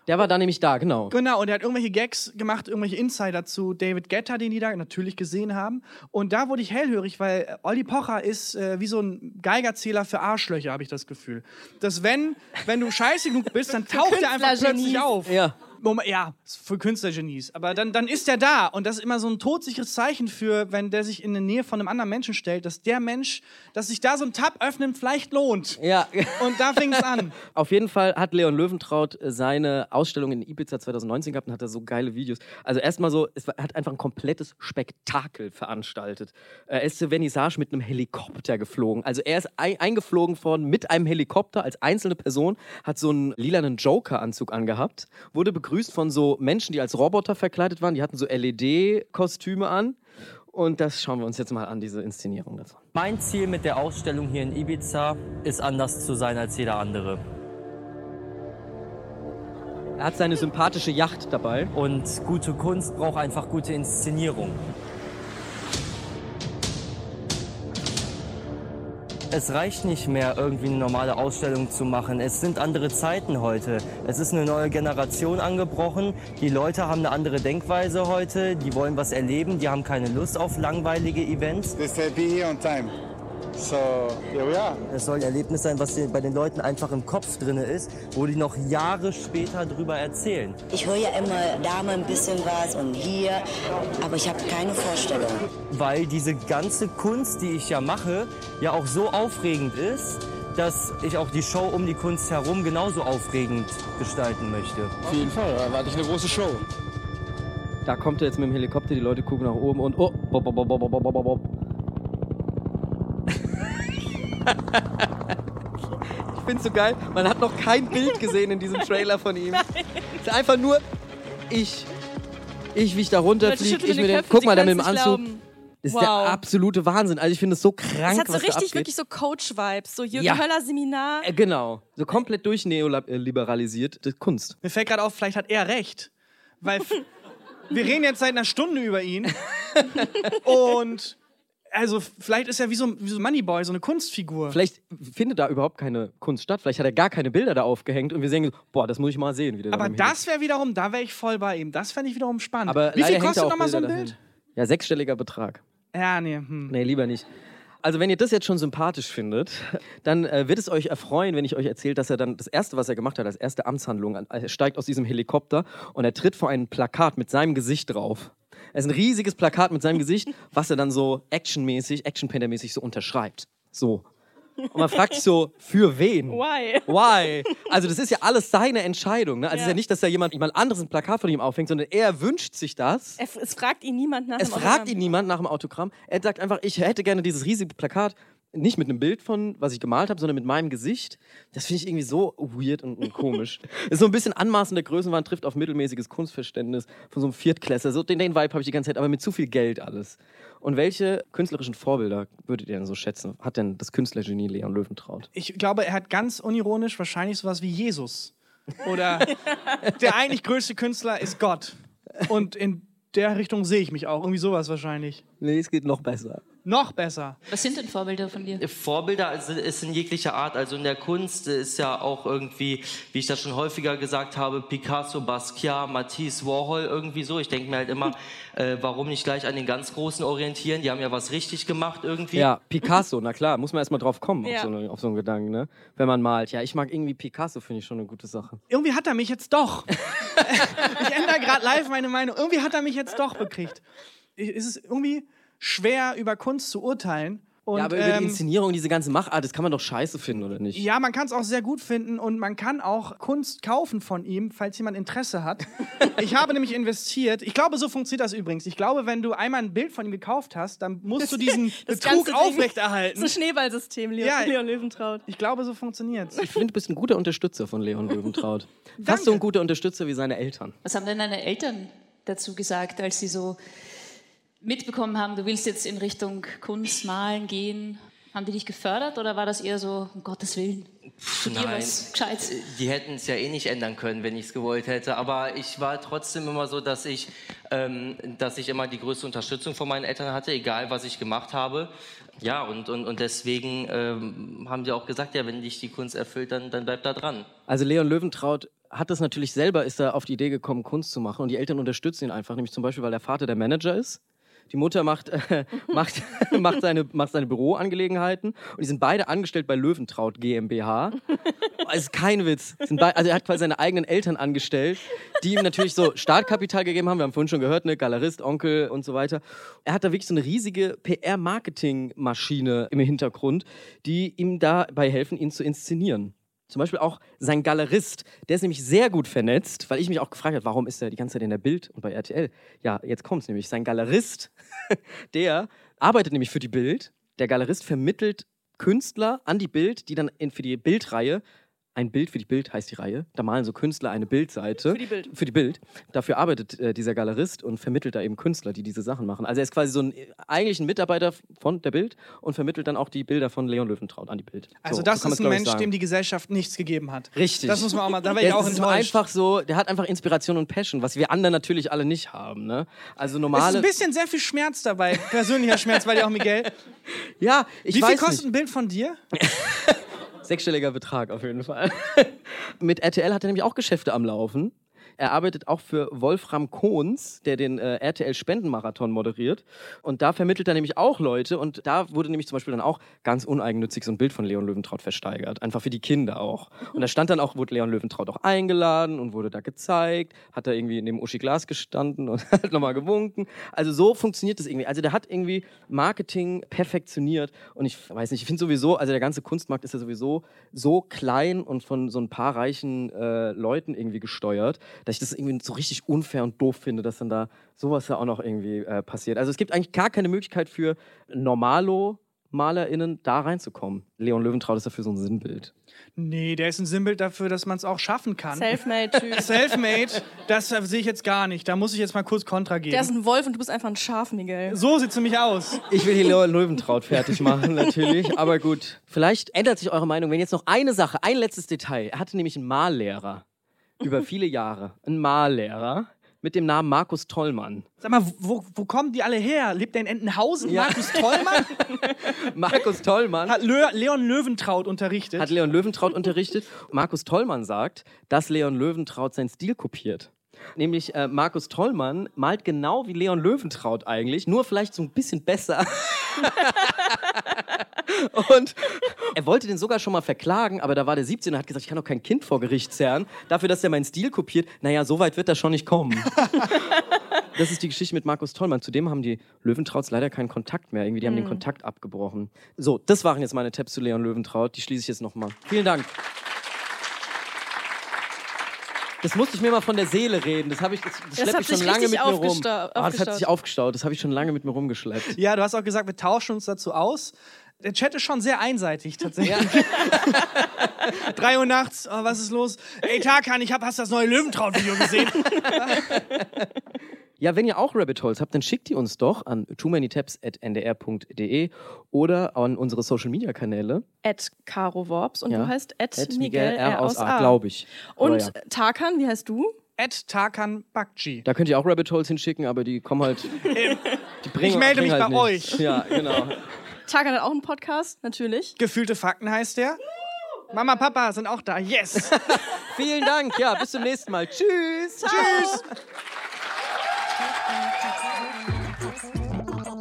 Der war da nämlich da, genau. Genau, und er hat irgendwelche Gags gemacht, irgendwelche Insider zu David Guetta, den die da natürlich gesehen haben. Und da wurde ich hellhörig, weil Olli Pocher ist äh, wie so ein Geigerzähler für Arschlöcher, habe ich das Gefühl. Dass wenn, wenn du scheiße genug bist, dann taucht er einfach plötzlich auf. Ja. Moment, ja, für Künstlergenies. Aber dann, dann ist er da. Und das ist immer so ein todsicheres Zeichen für, wenn der sich in der Nähe von einem anderen Menschen stellt, dass der Mensch, dass sich da so ein Tab öffnet, vielleicht lohnt. Ja. Und da fing es an. Auf jeden Fall hat Leon Löwentraut äh, seine Ausstellung in Ibiza 2019 gehabt und hat da so geile Videos. Also erstmal so, es hat einfach ein komplettes Spektakel veranstaltet. Äh, Er ist zur Vernissage mit einem Helikopter geflogen. Also er ist ei- eingeflogen worden mit einem Helikopter als einzelne Person, hat so einen lilanen Joker-Anzug angehabt, wurde begrüßt von so Menschen, die als Roboter verkleidet waren. Die hatten so LED-Kostüme an. Und das schauen wir uns jetzt mal an, diese Inszenierung davon. Mein Ziel mit der Ausstellung hier in Ibiza ist anders zu sein als jeder andere. Er hat seine sympathische Yacht dabei. Und gute Kunst braucht einfach gute Inszenierung. Es reicht nicht mehr, irgendwie eine normale Ausstellung zu machen. Es sind andere Zeiten heute. Es ist eine neue Generation angebrochen. Die Leute haben eine andere Denkweise heute. Die wollen was erleben. Die haben keine Lust auf langweilige Events. Said be here on time. So here we are. Es soll ein Erlebnis sein, was bei den Leuten einfach im Kopf drin ist, wo die noch Jahre später drüber erzählen. Ich höre ja immer da mal ein bisschen was und hier, aber ich habe keine Vorstellung. weil diese ganze Kunst, die ich ja mache, ja auch so aufregend ist, dass ich auch die Show um die Kunst herum genauso aufregend gestalten möchte. Auf jeden Fall, da erwarte ich eine große Show. Da kommt er jetzt mit dem Helikopter, die Leute gucken nach oben und oh, bob, bob, bob, bob, bob, bob, bob. Ich find's so geil. Man hat noch kein Bild gesehen in diesem Trailer von ihm. Es ist einfach nur ich. Ich, wie ich da runterfliege, ich dem, Köpfe, guck mal, da mit dem Anzug. glauben. Das ist Wow. der absolute Wahnsinn. Also ich finde es so krank, Es hat so richtig, wirklich so Coach-Vibes. So Jürgen Ja. Höller Seminar. Äh, Genau. So komplett durchneoliberalisierte Kunst. Mir fällt gerade auf, vielleicht hat er recht. Weil wir reden jetzt seit einer Stunde über ihn. Und also vielleicht ist er wie so, wie so Moneyboy, so eine Kunstfigur. Vielleicht findet da überhaupt keine Kunst statt. Vielleicht hat er gar keine Bilder da aufgehängt und wir sehen, so, boah, das muss ich mal sehen. Aber das wäre wiederum, da wäre ich voll bei ihm. Das fände ich wiederum spannend. Aber Wie viel kostet nochmal so ein Bild? dahin. Ja, sechsstelliger Betrag. Ja, nee. Hm. Nee, lieber nicht. Also wenn ihr das jetzt schon sympathisch findet, dann äh, wird es euch erfreuen, wenn ich euch erzähle, dass er dann das Erste, was er gemacht hat, als erste Amtshandlung, an- er steigt aus diesem Helikopter und er tritt vor ein Plakat mit seinem Gesicht drauf. Es ist ein riesiges Plakat mit seinem Gesicht, was er dann so actionmäßig, actionpaintermäßig so unterschreibt. So. Und man fragt sich so, für wen? Why? Why? Also das ist ja alles seine Entscheidung. Ne? Also es ist Ja. ja nicht, dass da jemand, jemand anderes ein Plakat von ihm aufhängt, sondern er wünscht sich das. Er, es fragt ihn niemand nach Es dem fragt Autogramm. ihn niemand nach dem Autogramm. Er sagt einfach, ich hätte gerne dieses riesige Plakat, nicht mit einem Bild von, was ich gemalt habe, sondern mit meinem Gesicht. Das finde ich irgendwie so weird und, und komisch. ist so ein bisschen anmaßende Größenwahn, trifft auf mittelmäßiges Kunstverständnis von so einem Viertklässler. So den, den Vibe habe ich die ganze Zeit, aber mit zu viel Geld alles. Und welche künstlerischen Vorbilder würdet ihr denn so schätzen? Hat denn das Künstlergenie Leon Löwentraut? Ich glaube, er hat ganz unironisch wahrscheinlich sowas wie Jesus. Oder der eigentlich größte Künstler ist Gott. Und in der Richtung sehe ich mich auch. Irgendwie sowas wahrscheinlich. Nee, es geht noch besser. Noch besser. Was sind denn Vorbilder von dir? Vorbilder also ist in jeglicher Art, also in der Kunst ist ja auch irgendwie, wie ich das schon häufiger gesagt habe, Picasso, Basquiat, Matisse, Warhol irgendwie so. Ich denke mir halt immer, äh, warum nicht gleich an den ganz Großen orientieren? Die haben ja was richtig gemacht irgendwie. Ja, Picasso, na klar, muss man erstmal drauf kommen, Ja. auf, so eine, auf so einen Gedanken, ne? Wenn man malt. Ja, ich mag irgendwie Picasso, finde ich schon eine gute Sache. Irgendwie hat er mich jetzt doch. ich ändere gerade live meine Meinung. Irgendwie hat er mich jetzt doch bekriegt. Ich- Es ist irgendwie schwer, über Kunst zu urteilen. Und, ja, aber über die ähm, Inszenierung, diese ganze Machart, das kann man doch scheiße finden, oder nicht? Ja, man kann es auch sehr gut finden und man kann auch Kunst kaufen von ihm, falls jemand Interesse hat. Ich habe nämlich investiert. Ich glaube, so funktioniert das übrigens. Ich glaube, wenn du einmal ein Bild von ihm gekauft hast, dann musst du diesen Betrug aufrechterhalten. So Schneeballsystem, Leon, Ja. Leon Löwentraut. Ich glaube, so funktioniert's. Ich finde, du bist ein guter Unterstützer von Leon Löwentraut. Fast so ein guter Unterstützer wie seine Eltern. Was haben denn deine Eltern dazu gesagt, als sie so mitbekommen haben, du willst jetzt in Richtung Kunst, Malen gehen? Haben die dich gefördert oder war das eher so, um Gottes Willen, studier Nein. was Gescheites? Die hätten es ja eh nicht ändern können, wenn ich es gewollt hätte. Aber ich war trotzdem immer so, dass ich, ähm, dass ich immer die größte Unterstützung von meinen Eltern hatte, egal was ich gemacht habe. Ja, und, und, und deswegen ähm, haben die auch gesagt, ja, wenn dich die Kunst erfüllt, dann, dann bleib da dran. Also Leon Löwentraut hat das natürlich selber, ist er auf die Idee gekommen, Kunst zu machen. Und die Eltern unterstützen ihn einfach, nämlich zum Beispiel, weil der Vater der Manager ist. Die Mutter macht, äh, macht, macht, seine, macht seine Büroangelegenheiten. Und die sind beide angestellt bei Löwentraut GmbH. Es ist kein Witz. Also er hat quasi seine eigenen Eltern angestellt, die ihm natürlich so Startkapital gegeben haben. Wir haben vorhin schon gehört, ne? Galerist, Onkel und so weiter. Er hat da wirklich so eine riesige PR-Marketing-Maschine im Hintergrund, die ihm dabei helfen, ihn zu inszenieren. Zum Beispiel auch sein Galerist, der ist nämlich sehr gut vernetzt, weil ich mich auch gefragt habe, warum ist er die ganze Zeit in der Bild und bei RTL? Ja, jetzt kommt es nämlich. Sein Galerist, der arbeitet nämlich für die Bild. Der Galerist vermittelt Künstler an die Bild, die dann für die Bildreihe ein Bild für die Bild heißt die Reihe. Da malen so Künstler eine Bildseite. Für die Bild. Für die Bild. Dafür arbeitet äh, dieser Galerist und vermittelt da eben Künstler, die diese Sachen machen. Also er ist quasi so ein eigentlich ein Mitarbeiter von der Bild und vermittelt dann auch die Bilder von Leon Löwentraut an die Bild. Also So, das so ist ein Mensch, sagen. dem die Gesellschaft nichts gegeben hat. Richtig. Das muss man auch mal, da wäre ich Der auch ist enttäuscht. einfach so, der hat einfach Inspiration und Passion, was wir anderen natürlich alle nicht haben. Ne? Also Es ist normale. ein bisschen sehr viel Schmerz dabei, persönlicher Schmerz, weil ja auch Miguel. ja, ich Wie viel weiß kostet nicht. ein Bild von dir? Sechsstelliger Betrag auf jeden Fall. Mit RTL hat er nämlich auch Geschäfte am Laufen. Er arbeitet auch für Wolfram Kohns, der den äh, RTL Spendenmarathon moderiert. Und da vermittelt er nämlich auch Leute. Und da wurde nämlich zum Beispiel dann auch ganz uneigennützig so ein Bild von Leon Löwentraut versteigert. Einfach für die Kinder auch. Und da stand dann auch, wurde Leon Löwentraut auch eingeladen und wurde da gezeigt. Hat er irgendwie neben Uschi Glas gestanden und hat nochmal gewunken. Also so funktioniert das irgendwie. Also der hat irgendwie Marketing perfektioniert. Und ich weiß nicht, ich finde sowieso, also der ganze Kunstmarkt ist ja sowieso so klein und von so ein paar reichen äh, Leuten irgendwie gesteuert, dass ich das irgendwie so richtig unfair und doof finde, dass dann da sowas ja auch noch irgendwie äh, passiert. Also es gibt eigentlich gar keine Möglichkeit für Normalo. MalerInnen da reinzukommen. Leon Löwentraut ist dafür so ein Sinnbild. Nee, der ist ein Sinnbild dafür, dass man es auch schaffen kann. Selfmade-Typ. Selfmade, das äh, sehe ich jetzt gar nicht. Da muss ich jetzt mal kurz Kontra geben. Der ist ein Wolf und du bist einfach ein Schaf, Miguel. so sieht es nämlich aus. Ich will hier Leon Löwentraut fertig machen, natürlich. Aber gut, vielleicht ändert sich eure Meinung, wenn jetzt noch eine Sache, ein letztes Detail. Er hatte nämlich einen Mallehrer über viele Jahre. Einen Mallehrer mit dem Namen Markus Tollmann. Sag mal, wo, wo kommen die alle her? Lebt der in Entenhausen? Ja. Markus Tollmann? Markus Tollmann Hat Lö Leon Löwentraut unterrichtet? hat Leon Löwentraut unterrichtet. Markus Tollmann sagt, dass Leon Löwentraut seinen Stil kopiert. Nämlich äh, Markus Tollmann malt genau wie Leon Löwentraut eigentlich, nur vielleicht so ein bisschen besser. Und er wollte den sogar schon mal verklagen, aber da war der 17 und hat gesagt, ich kann doch kein Kind vor Gericht zerren, dafür, dass er meinen Stil kopiert. Naja, so weit wird er schon nicht kommen. Das ist die Geschichte mit Markus Tollmann. Zudem haben die Löwentrauts leider keinen Kontakt mehr. Irgendwie, die haben den Kontakt abgebrochen. So, das waren jetzt meine Tipps zu Leon Löwentraut. Die schließe ich jetzt nochmal. Vielen Dank. Das musste ich mir mal von der Seele reden. Das, hab ich, das, das Das schlepp hat ich schon sich lange mit mir rum. Ah, das hat sich aufgestaut. Das habe ich schon lange mit mir rumgeschleppt. Ja, du hast auch gesagt, wir tauschen uns dazu aus. Der Chat ist schon sehr einseitig tatsächlich. Drei Uhr nachts, oh, was ist los? Ey, Tarkan, ich hab, hast du das neue Löwentraut-Video gesehen? Ja, wenn ihr auch Rabbit Holes habt, dann schickt die uns doch an too many ndr.de oder an unsere Social Media Kanäle. At Caro Worps und Ja. du heißt at, At Miguel R aus A. glaube ich. Und ja. Tarkan, wie heißt du? Ed Tarkan Bakci. Da könnt ihr auch Rabbit Holes hinschicken, aber die kommen halt. Die bringen, Ich melde mich halt bei nichts. euch. Ja, genau. Tarkan hat auch einen Podcast, natürlich. Gefühlte Fakten heißt der. Mama, Papa sind auch da. Yes. Vielen Dank. Ja, bis zum nächsten Mal. Tschüss. Tschüss.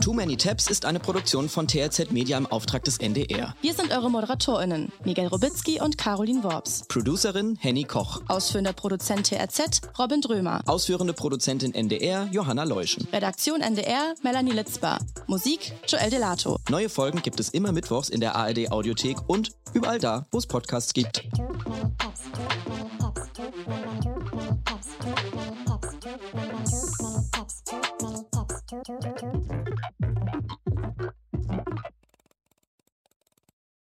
Too Many Tabs ist eine Produktion von TRZ Media im Auftrag des NDR. Wir sind eure ModeratorInnen, Miguel Robitzky und Caroline Worps. Producerin Henny Koch. Ausführender Produzent TRZ, Robin Drömer. Ausführende Produzentin NDR, Johanna Leuschen. Redaktion NDR, Melanie Litzbar. Musik, Joel Delato. Neue Folgen gibt es immer mittwochs in der ARD Audiothek und überall da, wo es Podcasts gibt. Thank you.